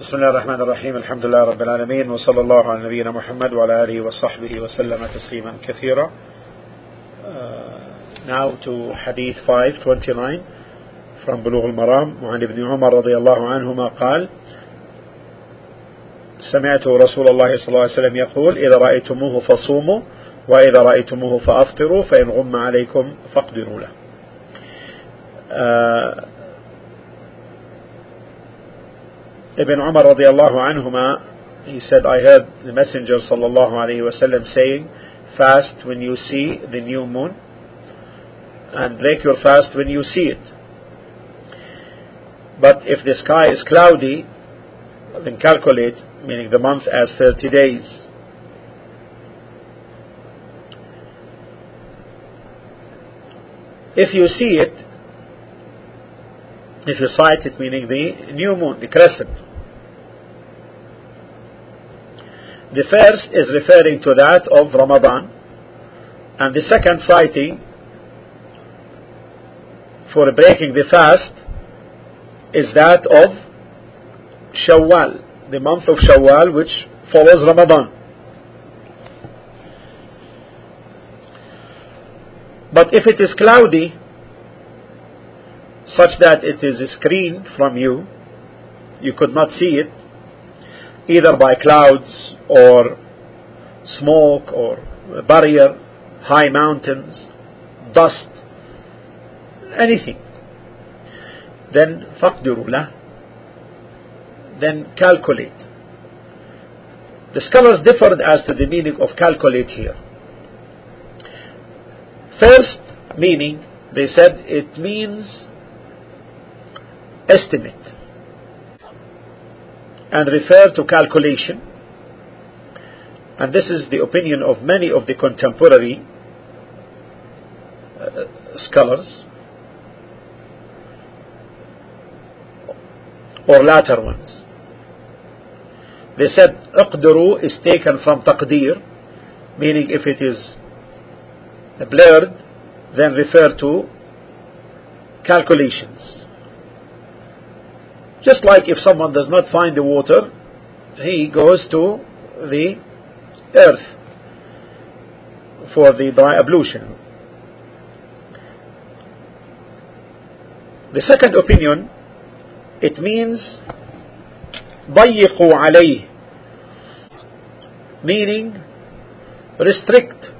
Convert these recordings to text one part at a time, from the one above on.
بسم الله الرحمن الرحيم الحمد لله رب العالمين وصلى الله على نبينا محمد وعلى آله وصحبه وسلم تسليما كثيرا uh, Now to Hadith 529 from بلوغ المرام وعن ابن عمر رضي الله عنهما قال سمعت رسول الله صلى الله عليه وسلم يقول إذا رأيتموه فصوموا وإذا رأيتموه فأفطروا فإن غم عليكم فاقدروا له uh, Ibn Umar radiallahu anhuma, he said, I heard the Messenger sallallahu alayhi wasallam saying, fast when you see the new moon and break your fast when you see it. But if the sky is cloudy, then calculate, meaning the month as 30 days. If you see it, if you sight it, meaning the new moon, the crescent. The first is referring to that of Ramadan, and the second sighting for breaking the fast is that of Shawwal, the month of Shawwal, which follows Ramadan. But if it is cloudy, such that it is screened from you, you could not see it, either by clouds or smoke or barrier, high mountains, dust, anything. Then فَقْدُرُوا لَهُ Then calculate. The scholars differed as to the meaning of calculate here. First meaning, they said it means estimate and refer to calculation and this is the opinion of many of the contemporary uh, scholars or latter ones they said اقدروا is taken from taqdir meaning if it is blurred then refer to calculations just like if someone does not find the water, he goes to the earth for the dry ablution. The second opinion, it means ضيقوا عليه meaning restrict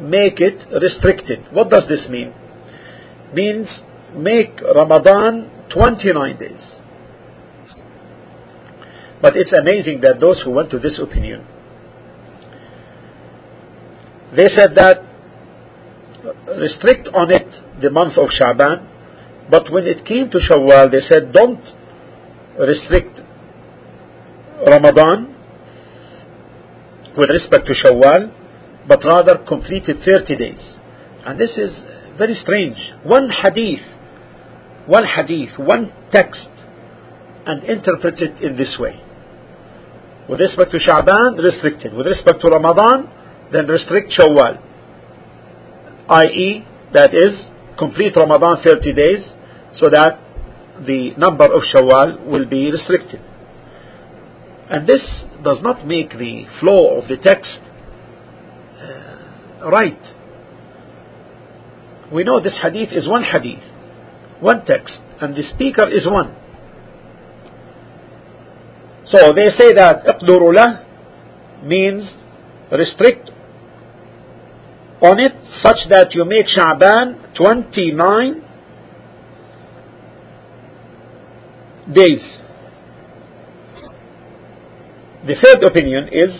make it restricted what does this mean means make Ramadan 29 days. But it's amazing that those who went to this opinion, they said that restrict on it the month of Shaban, but when it came to Shawwal, they said don't restrict Ramadan with respect to Shawwal, but rather complete it 30 days. And this is very strange. One hadith one hadith, one text, and interpret it in this way. With respect to Sha'ban, restricted. With respect to Ramadan, then restrict Shawwal. I.e., that is, complete Ramadan 30 days, so that the number of Shawwal will be restricted. And this does not make the flow of the text uh, right. We know this hadith is one hadith one text and the speaker is one. So they say that اقدر له means restrict on it such that you make Sha'ban 29 days. The third opinion is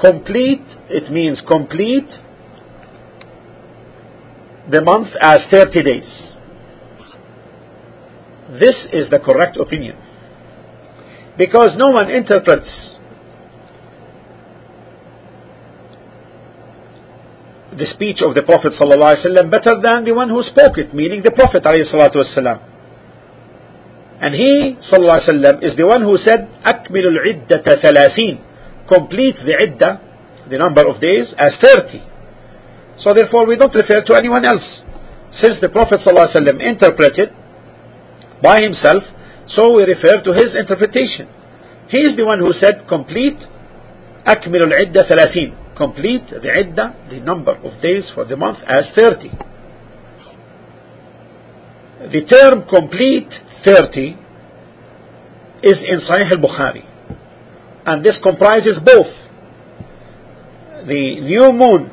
complete, it means complete the month as 30 days. This is the correct opinion. Because no one interprets the speech of the Prophet ﷺ better than the one who spoke it, meaning the Prophet ﷺ. And he ﷺ is the one who said, أكمل العدة ثلاثين Complete the iddah, the number of days, as 30. So therefore we don't refer to anyone else. Since the Prophet ﷺ interpreted by himself, So we refer to his interpretation. He is the one who said complete أكمل العدة ثلاثين complete the عدة the number of days for the month as 30 the term complete 30 is in Sahih al-Bukhari and this comprises both the new moon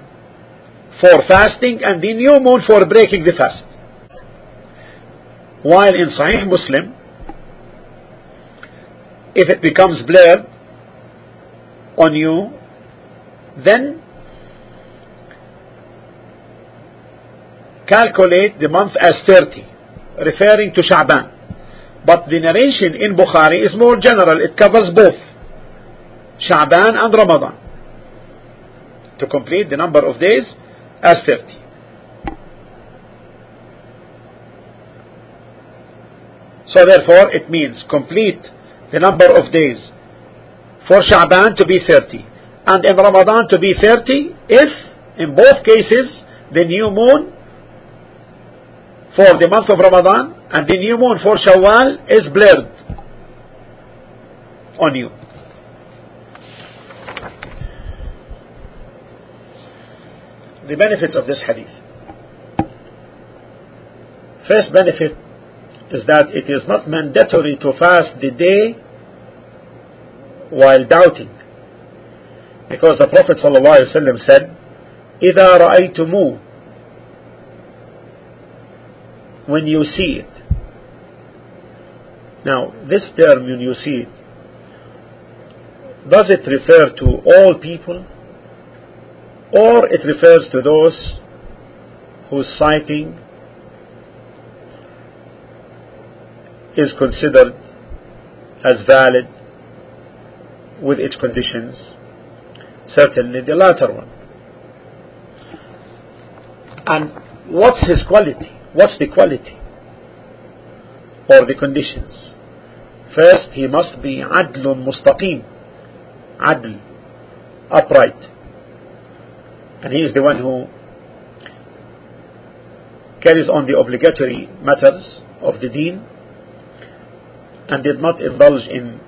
for fasting and the new moon for breaking the fast while in Sahih Muslim if it becomes blurred on you, then calculate the month as 30, referring to Sha'ban. But the narration in Bukhari is more general, it covers both Sha'ban and Ramadan to complete the number of days as 30. So therefore it means complete the number of days for Sha'ban to be 30 and in Ramadan to be 30 if in both cases the new moon for the month of Ramadan and the new moon for Shawwal is blurred on you. The benefits of this hadith. First benefit is that it is not mandatory to fast the day while doubting. Because the Prophet ﷺ said, إِذَا رَأَيْتُمُوهُ When you see it. Now, this term, when you see it, does it refer to all people? Or it refers to those whose sighting is considered as valid with its conditions? Certainly the latter one. And what's his quality? What's the quality? Or the conditions? First, he must be adlun mustaqim. Adl. Upright. And he is the one who carries on the obligatory matters of the deen and did not indulge in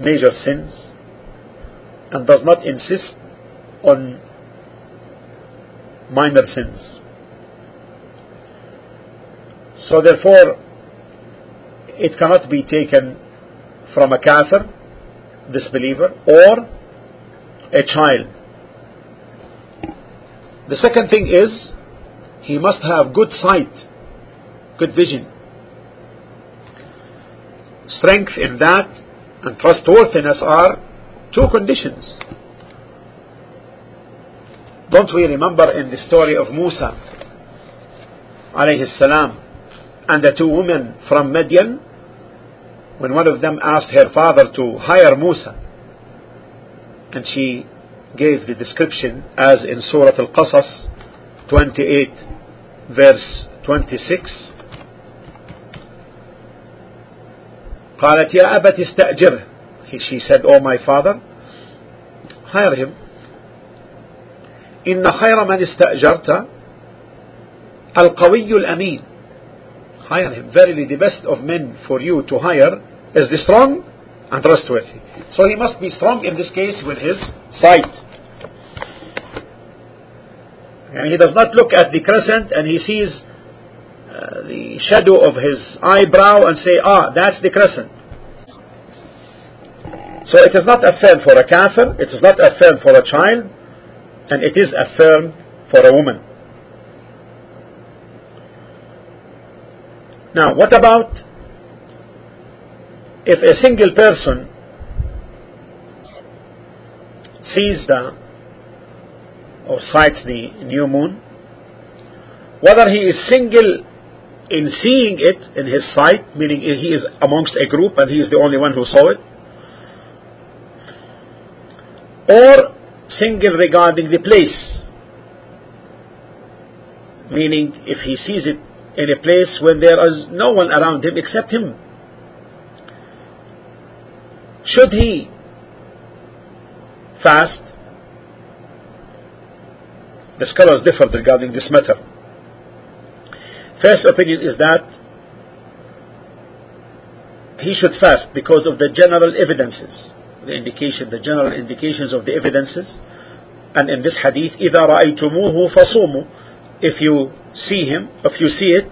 major sins and does not insist on minor sins. So therefore, it cannot be taken from a kafir, disbeliever, or a child. The second thing is, he must have good sight, good vision, strength in that and trustworthiness are two conditions. Don't we remember in the story of Musa alayhi salam and the two women from Midian when one of them asked her father to hire Musa and she gave the description as in Surah Al-Qasas 28 verse 26 قالت يا أبت استأجره she said oh my father hire him إن خير من استأجرت القوي الأمين hire him verily the best of men for you to hire is the strong and trustworthy so he must be strong in this case with his sight and he does not look at the crescent and he sees uh, the shadow of his eyebrow and say, ah, that's the crescent. So it is not affirmed for a kafir, it is not affirmed for a child, and it is affirmed for a woman. Now, what about if a single person sees the or sights the new moon, whether he is single in seeing it in his sight, meaning he is amongst a group and he is the only one who saw it, or single regarding the place, meaning if he sees it in a place when there is no one around him except him. Should he fast? The scholars differ regarding this matter. First opinion is that he should fast because of the general evidences, the indication, the general indications of the evidences. And in this hadith, إِذَا رَأَيْتُمُوهُ فَصُومُوا If you see him, if you see it,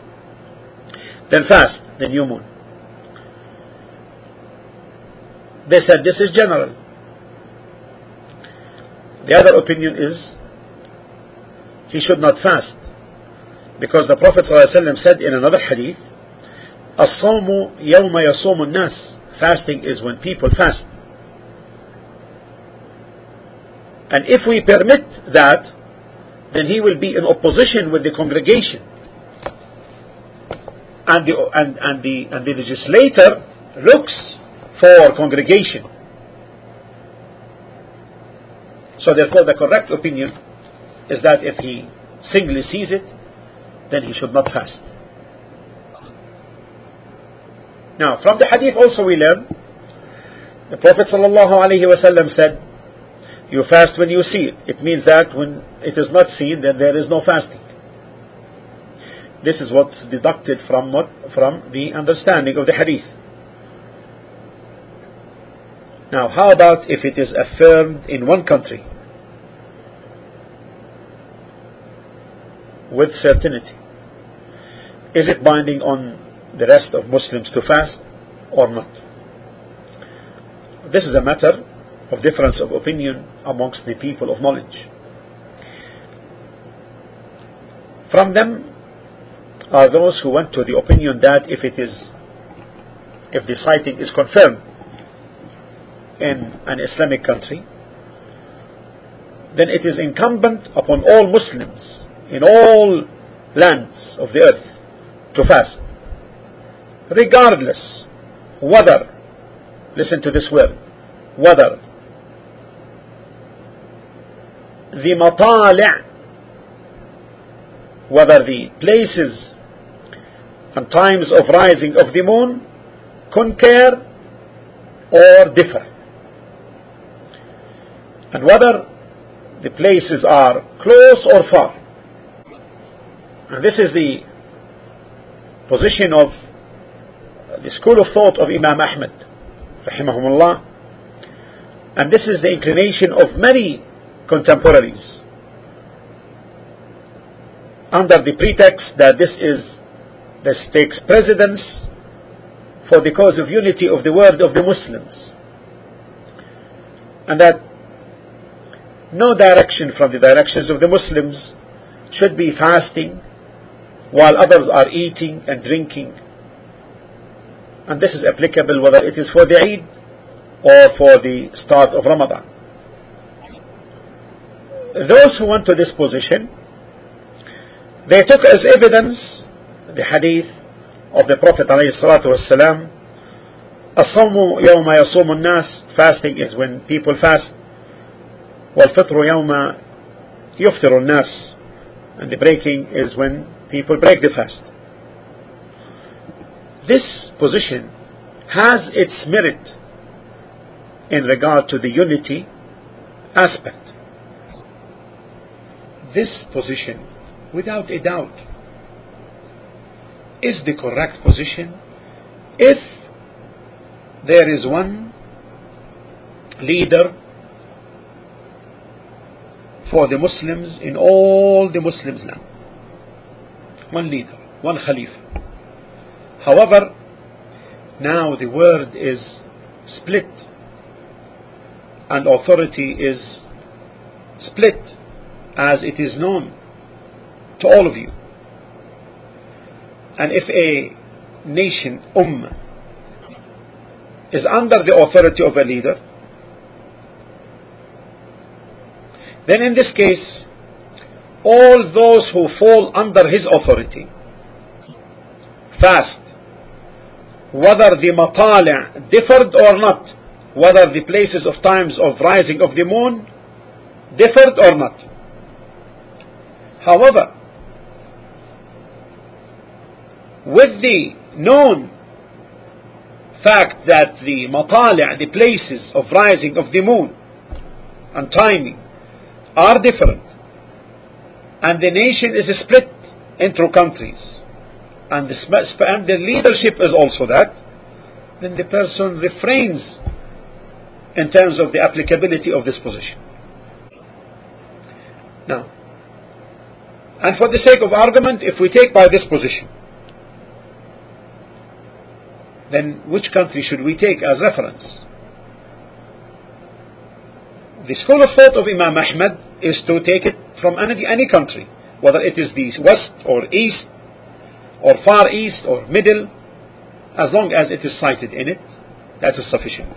then fast the new moon. They said this is general. The other opinion is he should not fast. Because the Prophet ﷺ said in another hadith, الصوم يوم يصوم الناس Fasting is when people fast. And if we permit that, then he will be in opposition with the congregation. And the, and, and the, and the legislator looks for congregation. So therefore the correct opinion is that if he singly sees it, then he should not fast. Now, from the hadith also we learn, the Prophet ﷺ said, you fast when you see it. It means that when it is not seen, then there is no fasting. This is what's deducted from what, from the understanding of the hadith. Now, how about if it is affirmed in one country with certainty? Is it binding on the rest of Muslims to fast or not? This is a matter of difference of opinion amongst the people of knowledge. From them are those who went to the opinion that if it is if the sighting is confirmed in an Islamic country, then it is incumbent upon all Muslims in all lands of the earth to fast, regardless whether, listen to this word, whether the matali' whether the places and times of rising of the moon concur or differ. And whether the places are close or far this is the position of the school of thought of Imam Ahmad rahimahumullah and this is the inclination of many contemporaries under the pretext that this is this takes precedence for the cause of unity of the world of the Muslims and that no direction from the directions of the Muslims should be fasting while others are eating and drinking and this is applicable whether it is for the Eid or for the start of Ramadan those who went to this position, they took as evidence the hadith of the Prophet ﷺ, الصوم يوم يصوم الناس fasting is when people fast والفطر يوم يفطر الناس and the breaking is when people break the fast this position has its merit in regard to the unity aspect this position, without a doubt, is the correct position if there is one leader for the Muslims in all the Muslims now. One leader, one Khalifa. However, now the word is split and authority is split as it is known to all of you. And if a nation, ummah, is under the authority of a leader, then in this case, all those who fall under his authority fast, whether the matali' differed or not, whether the places of times of rising of the moon differed or not. However, with the known fact that the matali' the places of rising of the moon and timing are different and the nation is split into countries and the, and the leadership is also that then the person refrains in terms of the applicability of this position. Now, and for the sake of argument, if we take by this position, then which country should we take as reference? The school of thought of Imam Ahmad is to take it from any, any country, whether it is the west or east or far east or middle, as long as it is sighted in it, that is sufficient.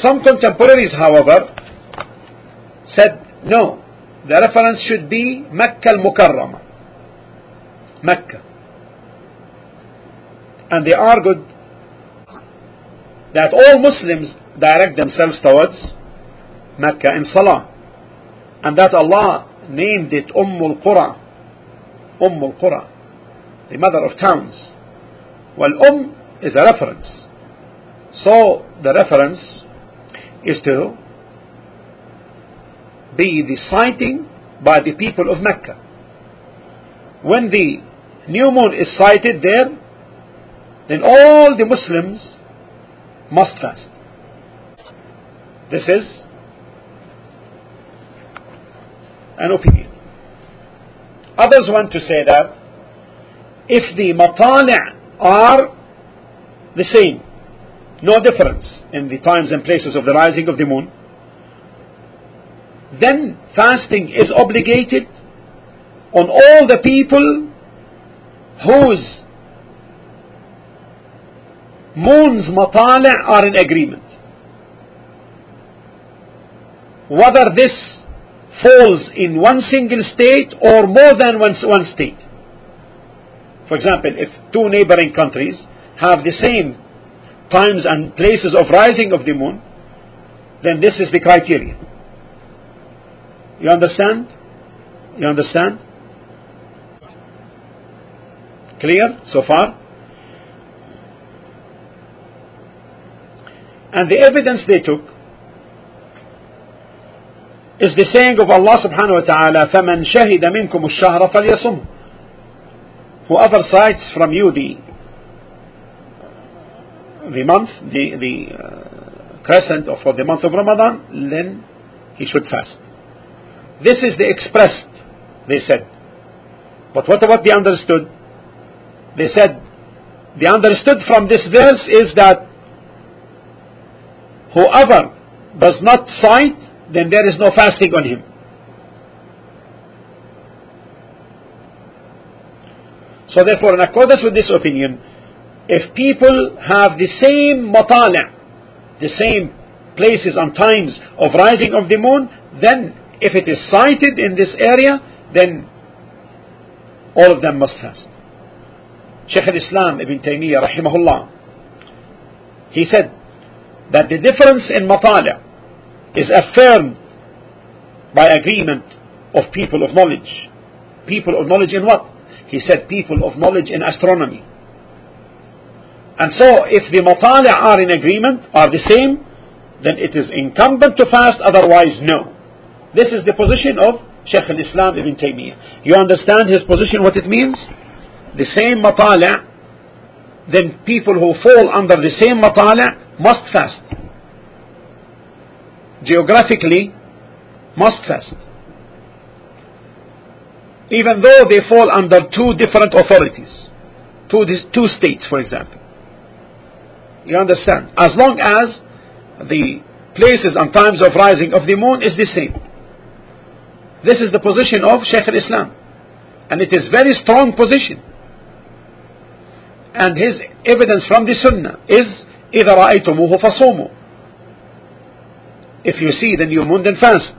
Some contemporaries, however, said no, the reference should be Mecca al-Mukarrama, Mecca. And they argued that all Muslims direct themselves towards Mecca in Salah. And that Allah named it Umm al-Qura, Umm al-Qura, the mother of towns. Well, Umm is a reference. So the reference is to be the sighting by the people of Mecca. When the new moon is sighted there, then all the Muslims must fast. This is an opinion. Others want to say that if the matali' are the same, no difference in the times and places of the rising of the moon, then fasting is obligated on all the people whose moon's matali' are in agreement. Whether this falls in one single state or more than one, one state. For example, if two neighboring countries have the same times and places of rising of the moon, then this is the criteria. You understand? You understand? Clear so far? And the evidence they took is the saying of Allah subhanahu wa ta'ala, فَمَنْ شَهِدَ مِنْكُمُ الشَّهْرَ فَلْيَصُمْ Whoever cites from you the the month, the, the uh, crescent of for the month of Ramadan, then he should fast. This is the expressed, they said. But what about the understood? They said, the understood from this verse is that whoever does not cite, then there is no fasting on him. So therefore, in accordance with this opinion, if people have the same matala, the same places and times of rising of the moon, then if it is sighted in this area, then all of them must fast. Shaykh al-Islam Ibn Taymiyyah rahimahullah, he said that the difference in matala is affirmed by agreement of people of knowledge. People of knowledge in what? He said people of knowledge in astronomy. And so if the matala are in agreement, are the same, then it is incumbent to fast, otherwise no. This is the position of Shaykh al-Islam Ibn Taymiyyah. You understand his position, what it means? The same matala, then people who fall under the same matala must fast Geographically, must fast. Even though they fall under two different authorities, two, two states, for example. You understand? As long as the places and times of rising of the moon is the same. This is the position of Shaykh al-Islam. And it is very strong position. And his evidence from the Sunnah is إِذَا رَأَيْتُمُوهُ فَصُومُوا If you see the new moon, then fast.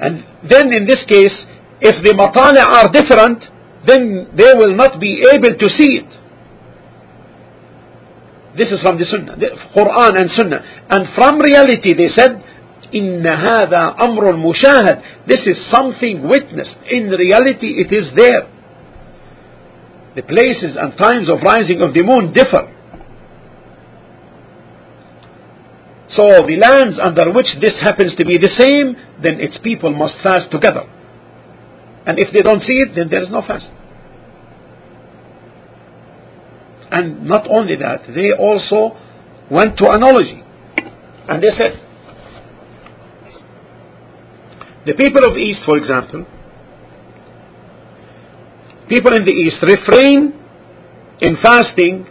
And then in this case, if the matali are different, then they will not be able to see it. This is from the Sunnah, the Quran and Sunnah. And from reality, they said, إن هذا أمر مشاهد This is something witnessed. In reality it is there. The places and times of rising of the moon differ. So the lands under which this happens to be the same, then its people must fast together. And if they don't see it, then there is no fast. And not only that, they also went to analogy. And they said, the people of East, for example, people in the East refrain in fasting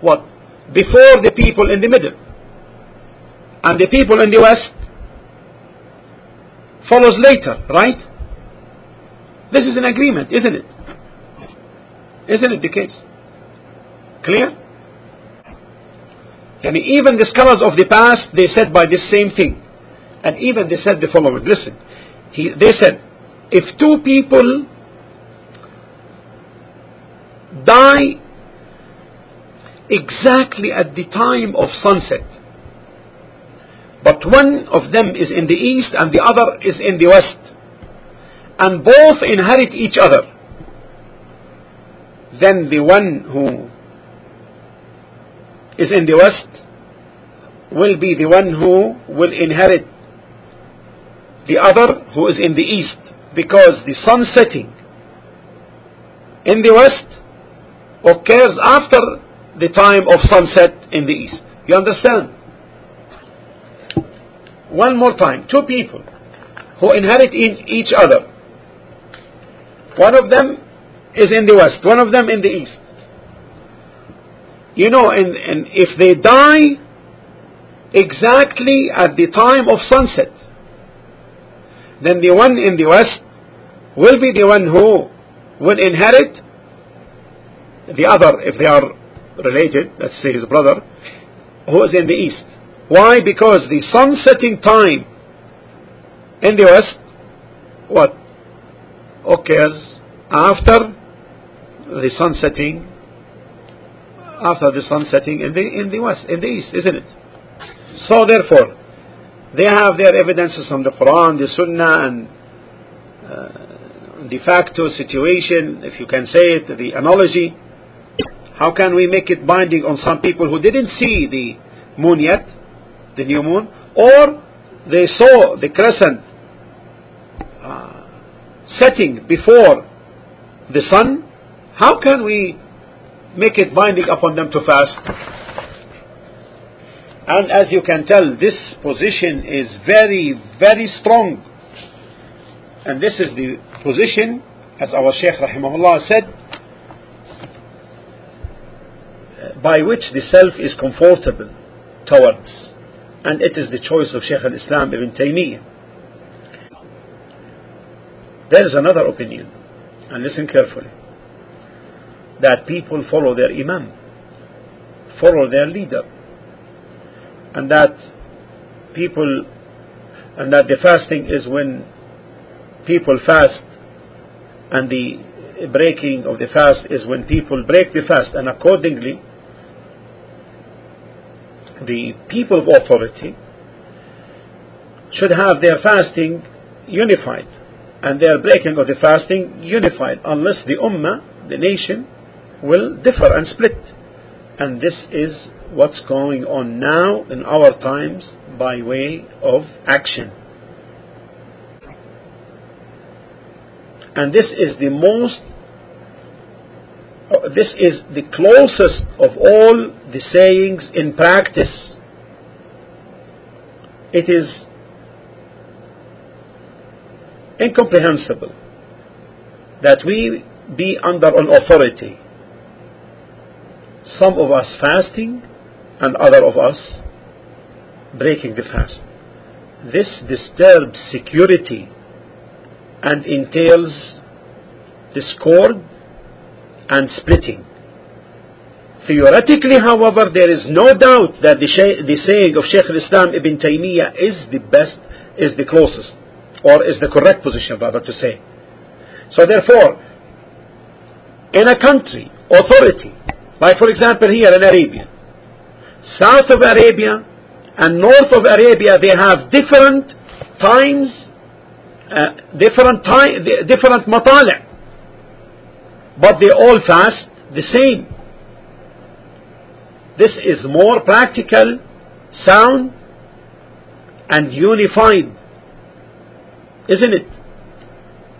what? Before the people in the middle. And the people in the West follows later, right? This is an agreement, isn't it? Isn't it the case? Clear? I mean, even the scholars of the past, they said by this same thing. And even they said the following. Listen, he, they said, if two people die exactly at the time of sunset, but one of them is in the east and the other is in the west, and both inherit each other, then the one who is in the west will be the one who will inherit the other who is in the east. Because the sun setting in the west occurs after the time of sunset in the east. You understand? One more time. Two people who inherit in each other. One of them is in the west, one of them in the east. You know, and, and if they die exactly at the time of sunset, then the one in the west will be the one who will inherit the other, if they are related, let's say his brother, who is in the east. Why? Because the sun setting time in the west, what? Occurs after the sun setting, after the sun setting in the, in the west, in the east, isn't it? So therefore, they have their evidences from the Quran, the Sunnah, and uh, de facto situation, if you can say it, the analogy. How can we make it binding on some people who didn't see the moon yet, the new moon, or they saw the crescent uh, setting before the sun? How can we make it binding upon them to fast? And as you can tell, this position is very, very strong. And this is the position, as our Shaykh rahimahullah said, by which the self is comfortable towards. And it is the choice of Shaykh al-Islam ibn Taymiyyah. There is another opinion, and listen carefully, that people follow their Imam, follow their leader, and that people, and that the fasting is when people fast, and the breaking of the fast is when people break the fast, and accordingly, the people of authority should have their fasting unified and their breaking of the fasting unified unless the ummah, the nation, will differ and split. And this is what's going on now in our times by way of action. And this is the most Oh, this is the closest of all the sayings in practice. It is incomprehensible that we be under an authority, some of us fasting and other of us breaking the fast. This disturbs security and entails discord and splitting. Theoretically, however, there is no doubt that the, the saying of Shaykh al-Islam Ibn Taymiyyah is the best, is the closest, or is the correct position, rather, to say. So therefore, in a country, authority, like for example here in Arabia, south of Arabia and north of Arabia, they have different times, uh, different time, different matali' but they all fast the same. This is more practical, sound, and unified, isn't it?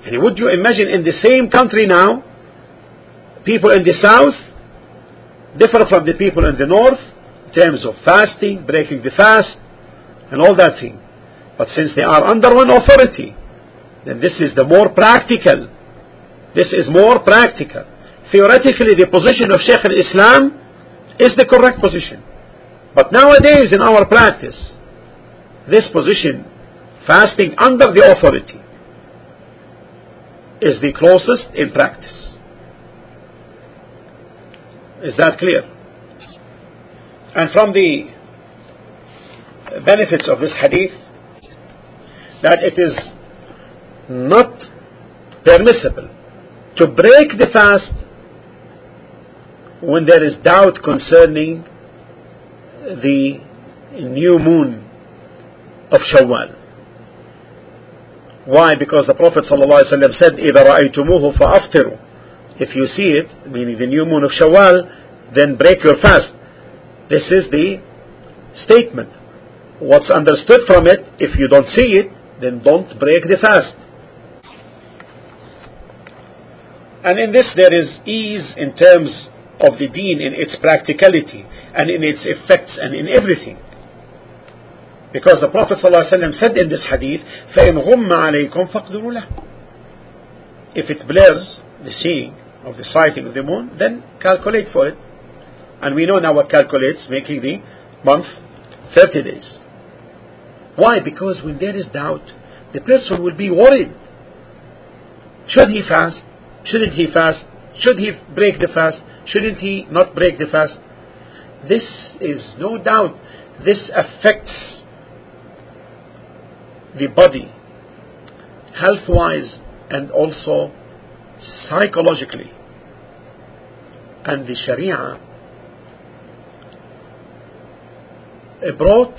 And would you imagine in the same country now, people in the south differ from the people in the north in terms of fasting, breaking the fast, and all that thing. But since they are under one authority, then this is the more practical. This is more practical. Theoretically, the position of Shaykh al-Islam is the correct position. But nowadays in our practice, this position, fasting under the authority, is the closest in practice. Is that clear? And from the benefits of this hadith, that it is not permissible to break the fast when there is doubt concerning the new moon of Shawwal. Why? Because the Prophet ﷺ said, إِذَا رَأَيْتُمُوهُ فَأَفْطِرُوا If you see it, meaning the new moon of Shawwal, then break your fast. This is the statement. What's understood from it, if you don't see it, then don't break the fast. And in this there is ease in terms of the deen in its practicality and in its effects and in everything. Because the Prophet ﷺ said in this hadith, فَإِنْ غُمَّ عَلَيْكُمْ فَقْدُرُوا لَهُ If it blurs the seeing of the sighting of the moon, then calculate for it. And we know now what calculates, making the month 30 days. Why? Because when there is doubt, the person will be worried. Should he fast? Shouldn't he fast? Should he break the fast? Shouldn't he not break the fast? This is no doubt, this affects the body health wise and also psychologically. And the Sharia brought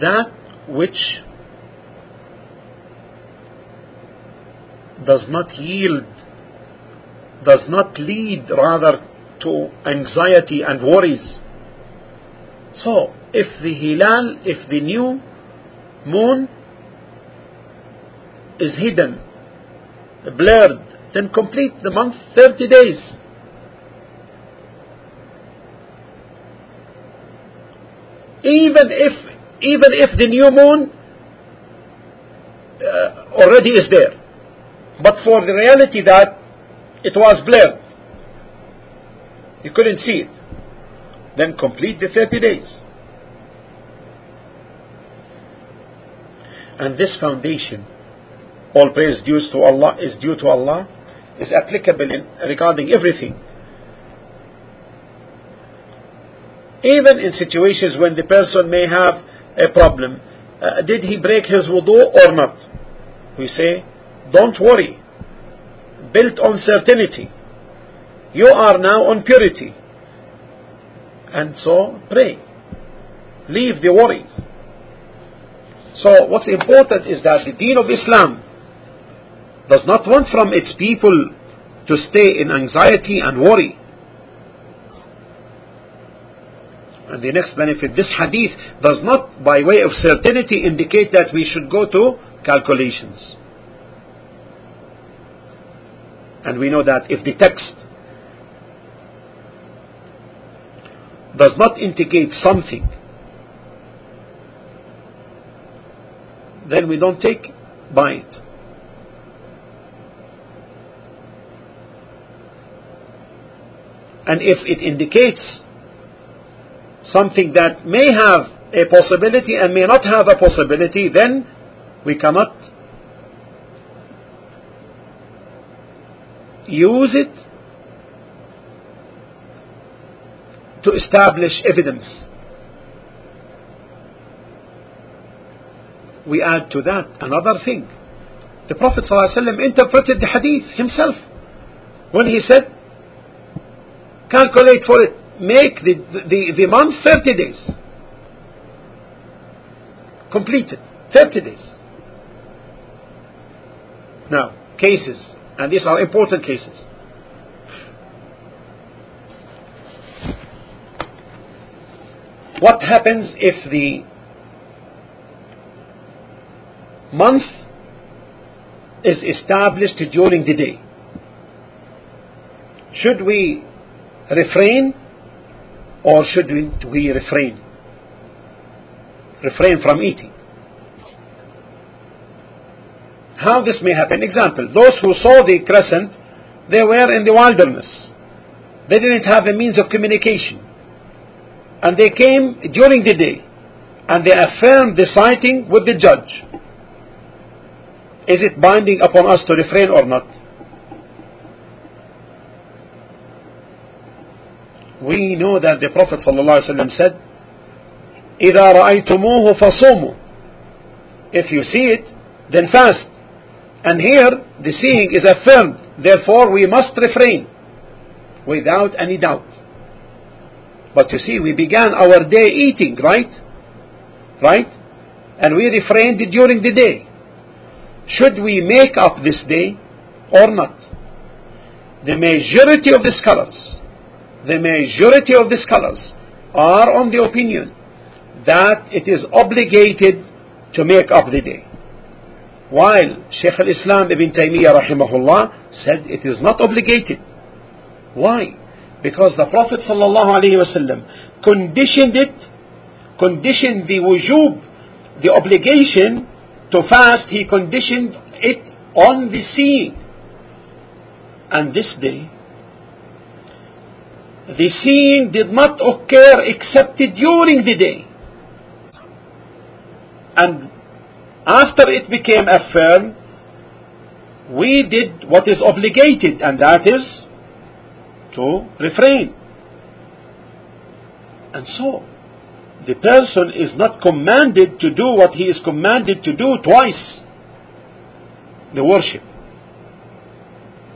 that which does not yield, does not lead rather to anxiety and worries. So, if the hilal, if the new moon is hidden, blurred, then complete the month 30 days. Even if, even if the new moon uh, already is there, but for the reality that it was blurred, you couldn't see it, then complete the 30 days. And this foundation, all praise due to Allah, is due to Allah, is applicable in, regarding everything. Even in situations when the person may have a problem, uh, did he break his wudu or not? We say, don't worry. Built on certainty. You are now on purity. And so pray. Leave the worries. So what's important is that the deen of Islam does not want from its people to stay in anxiety and worry. And the next benefit, this hadith does not, by way of certainty, indicate that we should go to calculations. And we know that if the text does not indicate something then we don't take by it. And if it indicates something that may have a possibility and may not have a possibility, then we cannot use it to establish evidence. we add to that another thing. The Prophet ﷺ interpreted the hadith himself when he said, calculate for it, make the, the, the month 30 days. Completed, 30 days. Now, cases, and these are important cases. What happens if the month is established during the day. should we refrain or should we refrain? Refrain from eating. How this may happen. Example, those who saw the crescent, they were in the wilderness. They didn't have a means of communication. And they came during the day and they affirmed the sighting with the judge. Is it binding upon us to refrain or not? We know that the Prophet ﷺ said, إِذَا رَأَيْتُمُوهُ فَصُومُوا If you see it, then fast. And here, the seeing is affirmed. Therefore, we must refrain without any doubt. But you see, we began our day eating, right? Right? And we refrained during the day. Should we make up this day or not? The majority of the scholars, the majority of the scholars are on the opinion that it is obligated to make up the day. While Shaykh al-Islam Ibn Taymiyyah rahimahullah said it is not obligated. Why? Because the Prophet sallallahu alaihi wasallam conditioned it, conditioned the wujub, the obligation to fast, he conditioned it on the seeing. And this day, the seeing did not occur except during the day. And after it became a firm, we did what is obligated, and that is to refrain. And so, the person is not commanded to do what he is commanded to do twice the worship.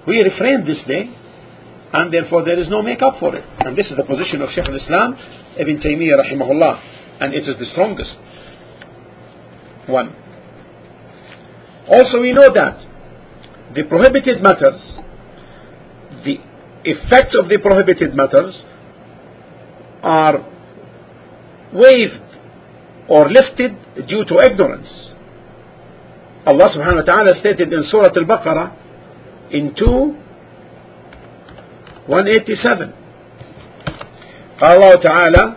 We refrain this day, and therefore there is no make up for it. And this is the position of Shaykh al-Islam, Ibn Taymiyyah rahimahullah, and it is the strongest one. Also we know that the prohibited matters, the effects of the prohibited matters are waived or lifted due to ignorance. Allah subhanahu wa ta'ala stated in Surah Al-Baqarah in 2 187 قال الله تعالى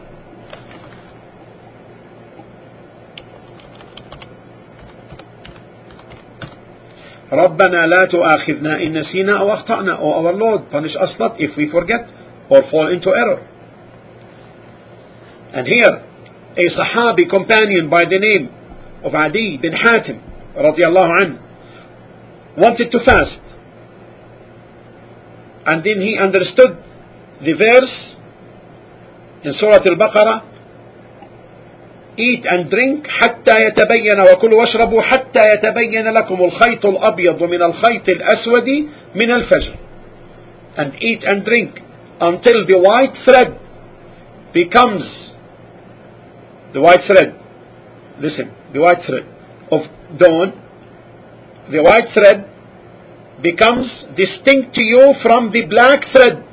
ربنا لا تؤاخذنا إن نسينا أو أخطأنا O our Lord punish us not if we forget or fall into error And here, a Sahabi companion by the name of Adi bin Hatim, radiallahu anhu, wanted to fast. And then he understood the verse in Surah Al-Baqarah, eat and drink حتى يتبين وكلوا واشربوا حتى يتبين لكم الخيط الأبيض من الخيط الأسود من الفجر and eat and drink until the white thread becomes the white thread, listen, the white thread of dawn, the white thread becomes distinct to you from the black thread,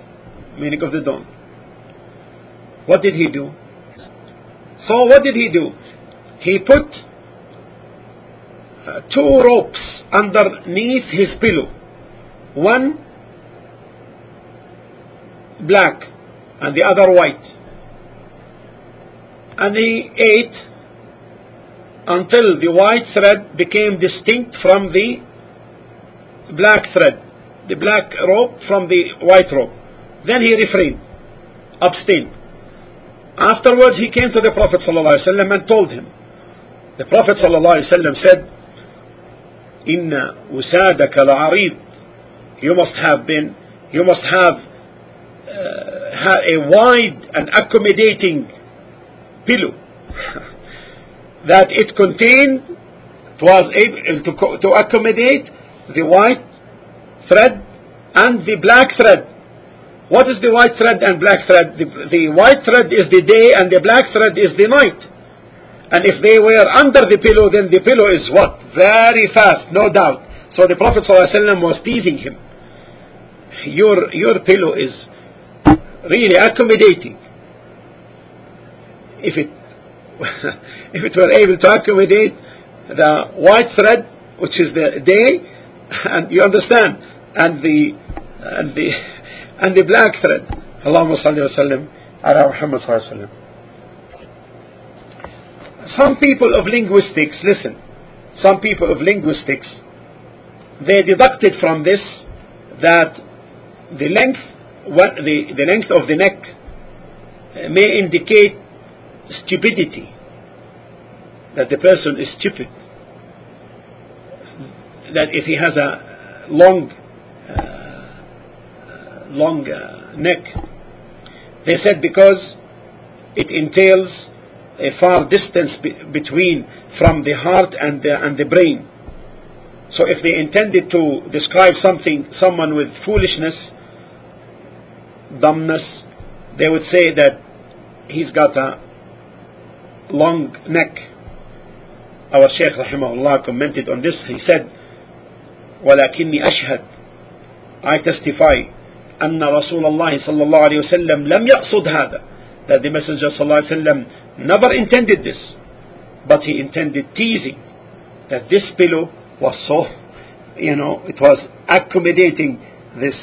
meaning of the dawn. What did he do? So what did he do? He put uh, two ropes underneath his pillow. One black and the other white and he ate until the white thread became distinct from the black thread, the black rope from the white rope. Then he refrained, abstained. Afterwards, he came to the Prophet ﷺ and told him. The Prophet ﷺ said, "Inna usadaka la'arid." You must have been, you must have uh, a wide and accommodating pillow that it contained it was able to, to accommodate the white thread and the black thread. What is the white thread and black thread? The, the white thread is the day and the black thread is the night. And if they were under the pillow, then the pillow is what? Very fast, no doubt. So the Prophet ﷺ was teasing him. Your, your pillow is really accommodating if it if it were able to accommodate the white thread, which is the day, and you understand, and the and the and the black thread. Allahumma salli wa sallim ala Muhammad sallallahu alayhi Some people of linguistics, listen, some people of linguistics, they deducted from this that the length, what the, the length of the neck may indicate stupidity, that the person is stupid, that if he has a long, uh, long uh, neck. They said because it entails a far distance be between from the heart and the, and the brain. So if they intended to describe something, someone with foolishness, dumbness, they would say that he's got a long neck. Our Shaykh rahimahullah commented on this. He said, "Walakinni ashhad," I testify أن رسول الله صلى الله عليه وسلم لم يقصد هذا that the Messenger صلى الله عليه وسلم never intended this but he intended teasing that this pillow was so you know it was accommodating this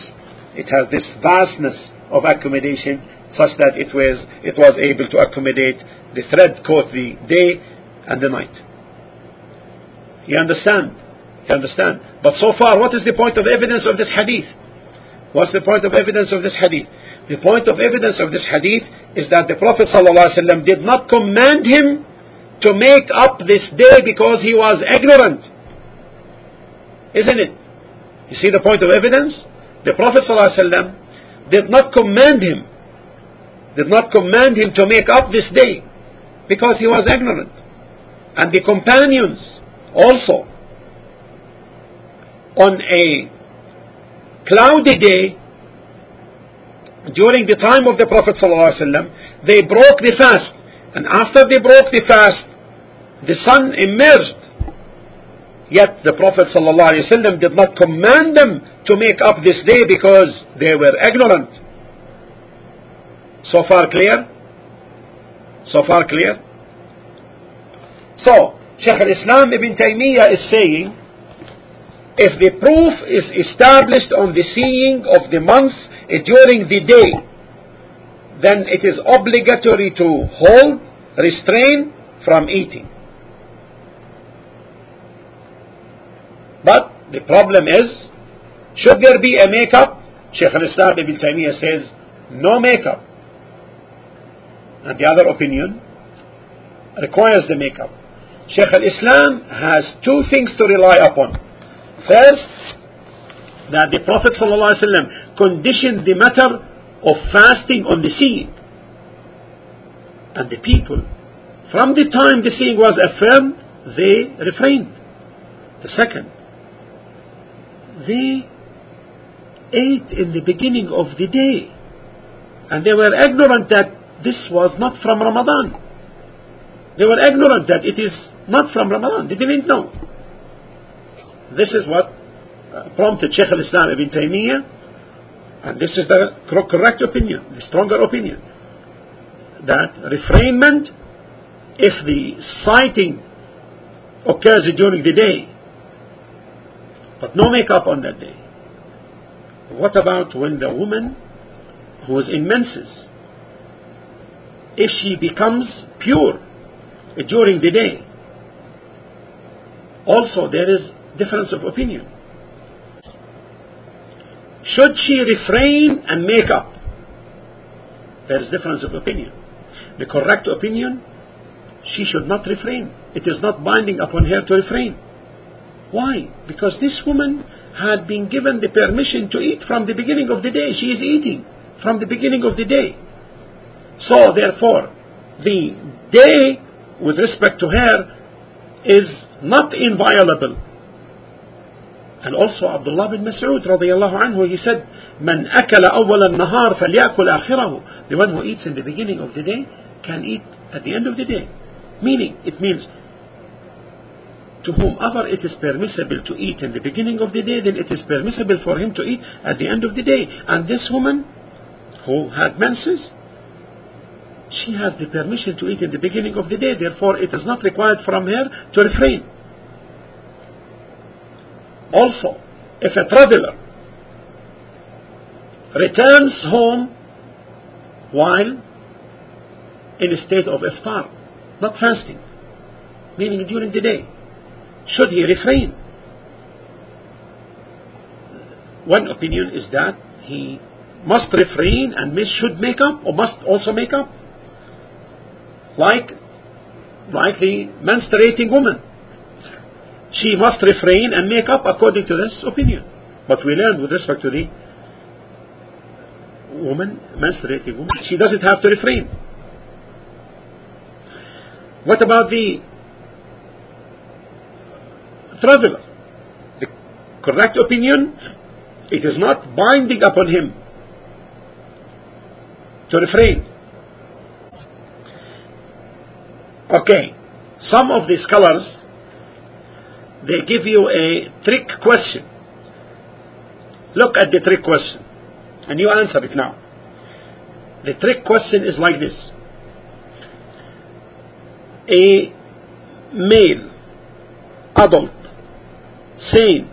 it has this vastness of accommodation such that it was it was able to accommodate the thread caught the day and the night you understand you understand but so far what is the point of evidence of this hadith what's the point of evidence of this hadith the point of evidence of this hadith is that the Prophet ﷺ did not command him to make up this day because he was ignorant isn't it? You see the point of evidence? The Prophet ﷺ did not command him, did not command him to make up this day because he was ignorant. And the companions also on a cloudy day during the time of the Prophet ﷺ, they broke the fast. And after they broke the fast, the sun emerged Yet the Prophet ﷺ did not command them to make up this day because they were ignorant. So far clear? So far clear? So, Shaykh al-Islam Ibn Taymiyyah is saying, if the proof is established on the seeing of the month eh, during the day, then it is obligatory to hold, restrain from eating. But the problem is, should there be a makeup? Shaykh al-Islam Ibn Taymiyyah says, no makeup. And the other opinion requires the makeup. Shaykh al-Islam has two things to rely upon. First, that the Prophet ﷺ conditioned the matter of fasting on the seeing. And the people, from the time the seeing was affirmed, they refrained. The second, they ate in the beginning of the day. And they were ignorant that this was not from Ramadan. They were ignorant that it is not from Ramadan. They didn't know. This is what uh, prompted Sheikh al-Islam ibn Taymiyyah, and this is the correct opinion, the stronger opinion, that refrainment, if the sighting occurs during the day, but no makeup on that day. What about when the woman who is in menses, if she becomes pure during the day, also there is difference of opinion. Should she refrain and make up? There is difference of opinion. The correct opinion, she should not refrain. It is not binding upon her to refrain. Why? Because this woman had been given the permission to eat from the beginning of the day. She is eating from the beginning of the day. So, therefore, the day with respect to her is not inviolable. And also Abdullah bin Mas'ud radiallahu anhu, he said, من أكل أول النهار فليأكل آخره. The one who eats in the beginning of the day can eat at the end of the day. Meaning, it means to whomever it is permissible to eat in the beginning of the day, then it is permissible for him to eat at the end of the day. And this woman who had menses, she has the permission to eat in the beginning of the day, therefore it is not required from her to refrain. Also, if a traveler returns home while in a state of iftar, not fasting, meaning during the day. Should he refrain? One opinion is that he must refrain and should make up or must also make up. Like, like the menstruating woman. She must refrain and make up according to this opinion. But we learn with respect to the woman, menstruating woman, she doesn't have to refrain. What about the traveler? The correct opinion, it is not binding upon him to refrain. Okay, some of the scholars they give you a trick question. Look at the trick question, and you answer it now. The trick question is like this A male, adult, sane,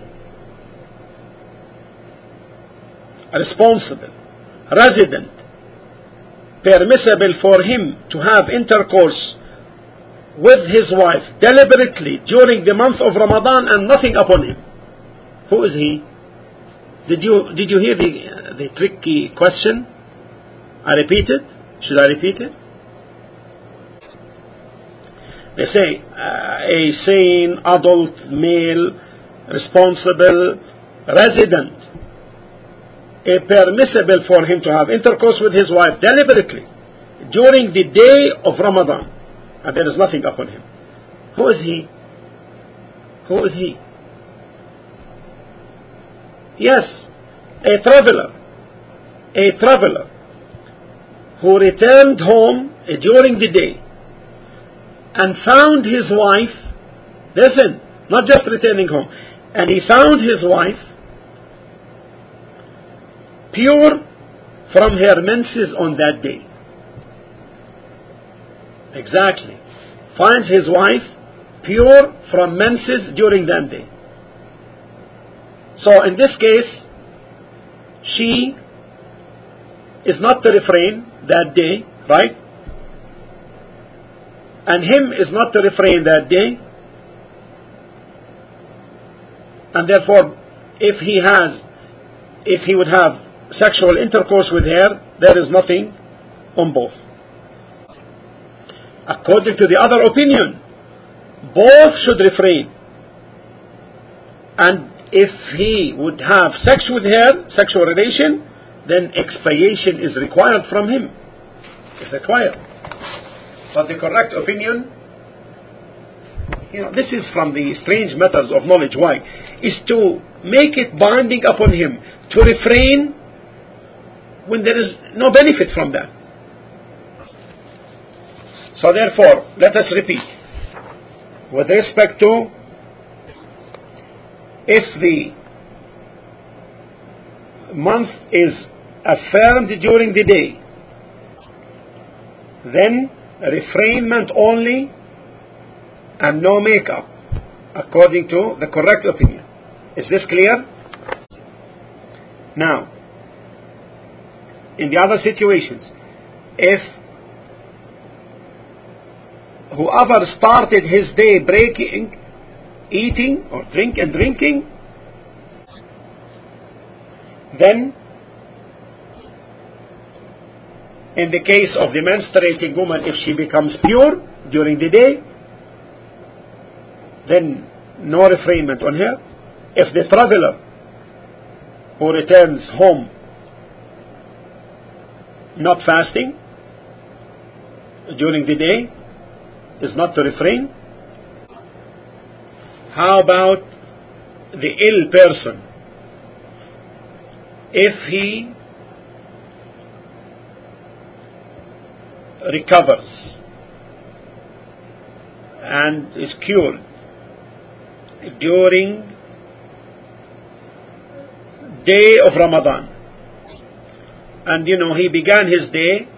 responsible, resident, permissible for him to have intercourse with his wife deliberately during the month of Ramadan and nothing upon him. Who is he? Did you did you hear the the tricky question? I repeat it. Should I repeat it? They say uh, a sane adult male responsible resident a permissible for him to have intercourse with his wife deliberately during the day of Ramadan and there is nothing upon him. Who is he? Who is he? Yes, a traveler. A traveler who returned home eh, during the day and found his wife, listen, not just returning home, and he found his wife pure from her menses on that day. Exactly. Finds his wife pure from menses during that day. So in this case, she is not to refrain that day, right? And him is not to refrain that day. And therefore, if he has, if he would have sexual intercourse with her, there is nothing on both. According to the other opinion, both should refrain. And if he would have sex with her, sexual relation, then expiation is required from him. It's required. But the correct opinion, you know, this is from the strange methods of knowledge. Why? Is to make it binding upon him to refrain when there is no benefit from that. So therefore, let us repeat. With respect to if the month is affirmed during the day, then refrainment only and no makeup, according to the correct opinion. Is this clear? Now, in the other situations, if whoever started his day breaking, eating or drink and drinking, then in the case of the menstruating woman, if she becomes pure during the day, then no refrainment on her. If the traveler who returns home not fasting during the day is not to refrain. How about the ill person? If he recovers and is cured during day of Ramadan and you know he began his day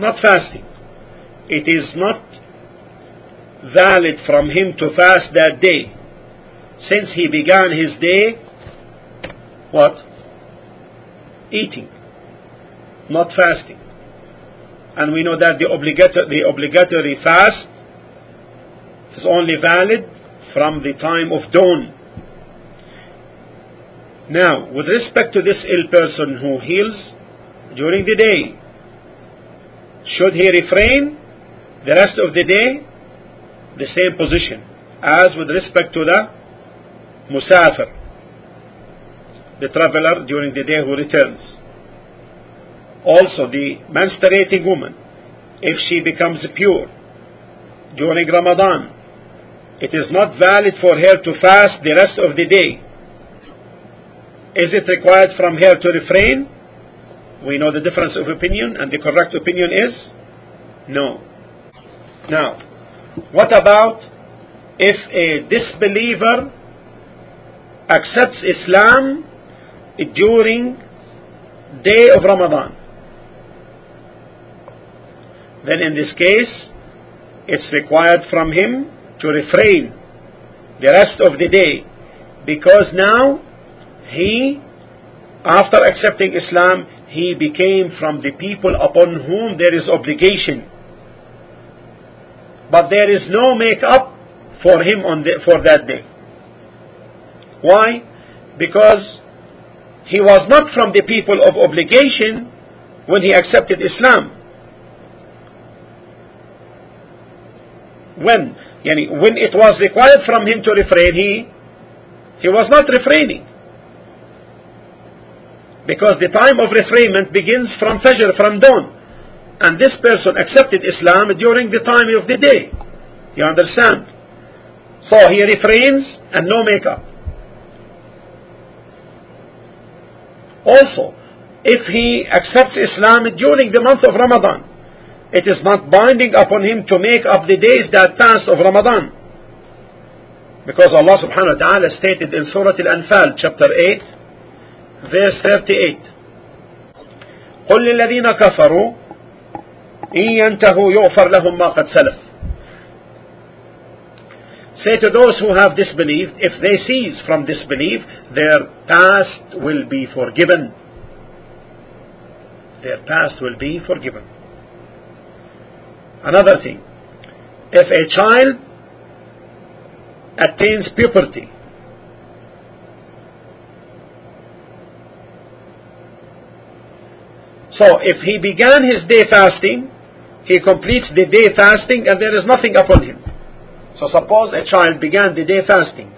not fasting it is not valid from him to fast that day since he began his day what eating not fasting. And we know that the obligatory, the obligatory fast is only valid from the time of dawn. Now, with respect to this ill person who heals during the day, should he refrain the rest of the day? The same position as with respect to the musafir, the traveler during the day who returns. Also, the menstruating woman, if she becomes pure during Ramadan, it is not valid for her to fast the rest of the day. Is it required from her to refrain? We know the difference of opinion, and the correct opinion is no. Now, what about if a disbeliever accepts Islam during day of Ramadan? Then in this case, it's required from him to refrain the rest of the day because now he, after accepting Islam, he became from the people upon whom there is obligation. But there is no make up for him on the, for that day. Why? Because he was not from the people of obligation when he accepted Islam. When? Yani, when it was required from him to refrain, he, he was not refraining. Because the time of refrainment begins from Fajr, from dawn And this person accepted Islam during the time of the day. You understand? So he refrains and no makeup. Also, if he accepts Islam during the month of Ramadan, it is not binding upon him to make up the days that passed of Ramadan. Because Allah subhanahu wa ta'ala stated in Surah Al-Anfal, chapter 8, verse 38 قل للذين كفروا إن ينتهوا يغفر لهم ما قد سلف Say to those who have disbelieved, if they cease from disbelief, their past will be forgiven. Their past will be forgiven. Another thing, if a child attains puberty, So if he began his day fasting, he completes the day fasting and there is nothing upon him. So suppose a child began the day fasting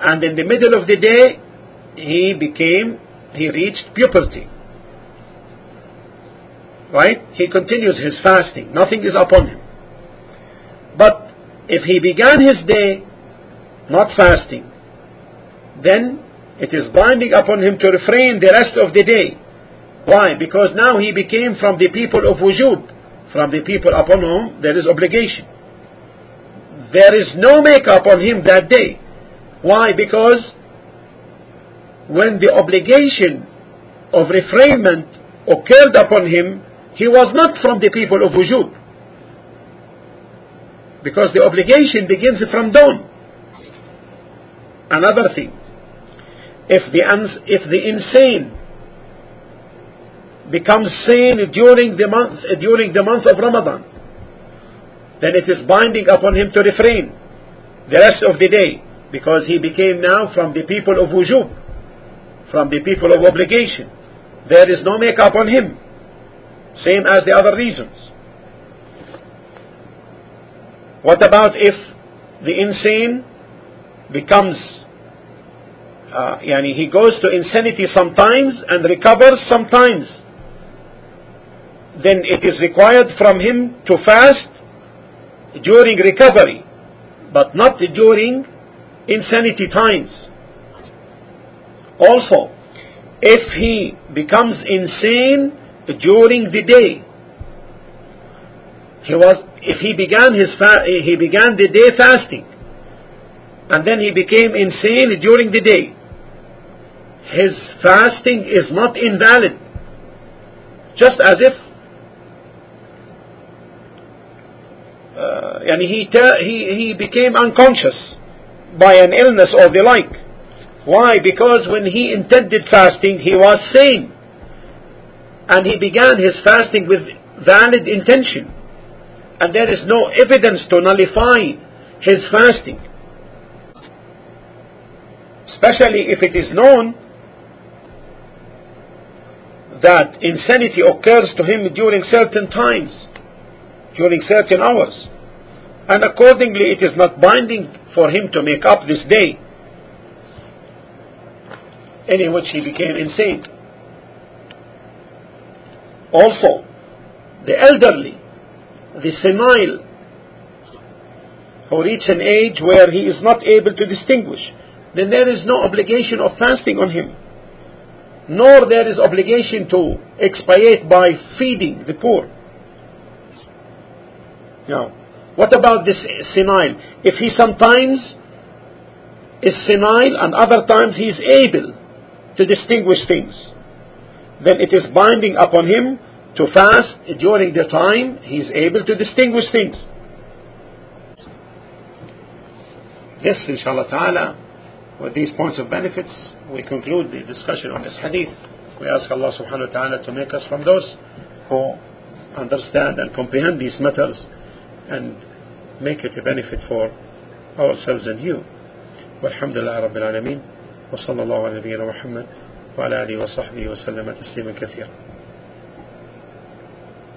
and in the middle of the day he became, he reached puberty. Right? He continues his fasting. Nothing is upon him. But if he began his day not fasting, then it is binding upon him to refrain the rest of the day. Why? Because now he became from the people of wujub, from the people upon whom there is obligation. There is no makeup on him that day. Why? Because when the obligation of refrainment occurred upon him, he was not from the people of wujub. Because the obligation begins from dawn. Another thing, if the, if the insane becomes sane during the month during the month of Ramadan, then it is binding upon him to refrain the rest of the day because he became now from the people of wujub, from the people of obligation. There is no makeup on him, same as the other reasons. What about if the insane becomes uh, yani he goes to insanity sometimes and recovers sometimes. Then it is required from him to fast during recovery, but not during insanity times. Also, if he becomes insane during the day, he was if he began his fa- he began the day fasting, and then he became insane during the day his fasting is not invalid. Just as if uh, and he, he, he became unconscious by an illness or the like. Why? Because when he intended fasting, he was sane. and he began his fasting with valid intention and there is no evidence to nullify his fasting especially if it is known that insanity occurs to him during certain times during certain hours. And accordingly it is not binding for him to make up this day in which he became insane. Also the elderly the senile who reach an age where he is not able to distinguish then there is no obligation of fasting on him nor there is obligation to expiate by feeding the poor now what about this senile if he sometimes is senile and other times he is able to distinguish things then it is binding upon him to fast during the time he is able to distinguish things. Yes, inshallah ta'ala, with these points of benefits, we conclude the discussion on this hadith. We ask Allah subhanahu wa ta'ala to make us from those who understand and comprehend these matters and make it a benefit for ourselves and you. والحمد لله رب العالمين وصلى الله على نبينا محمد وعلى آله وصحبه وسلم تسليما كثيرا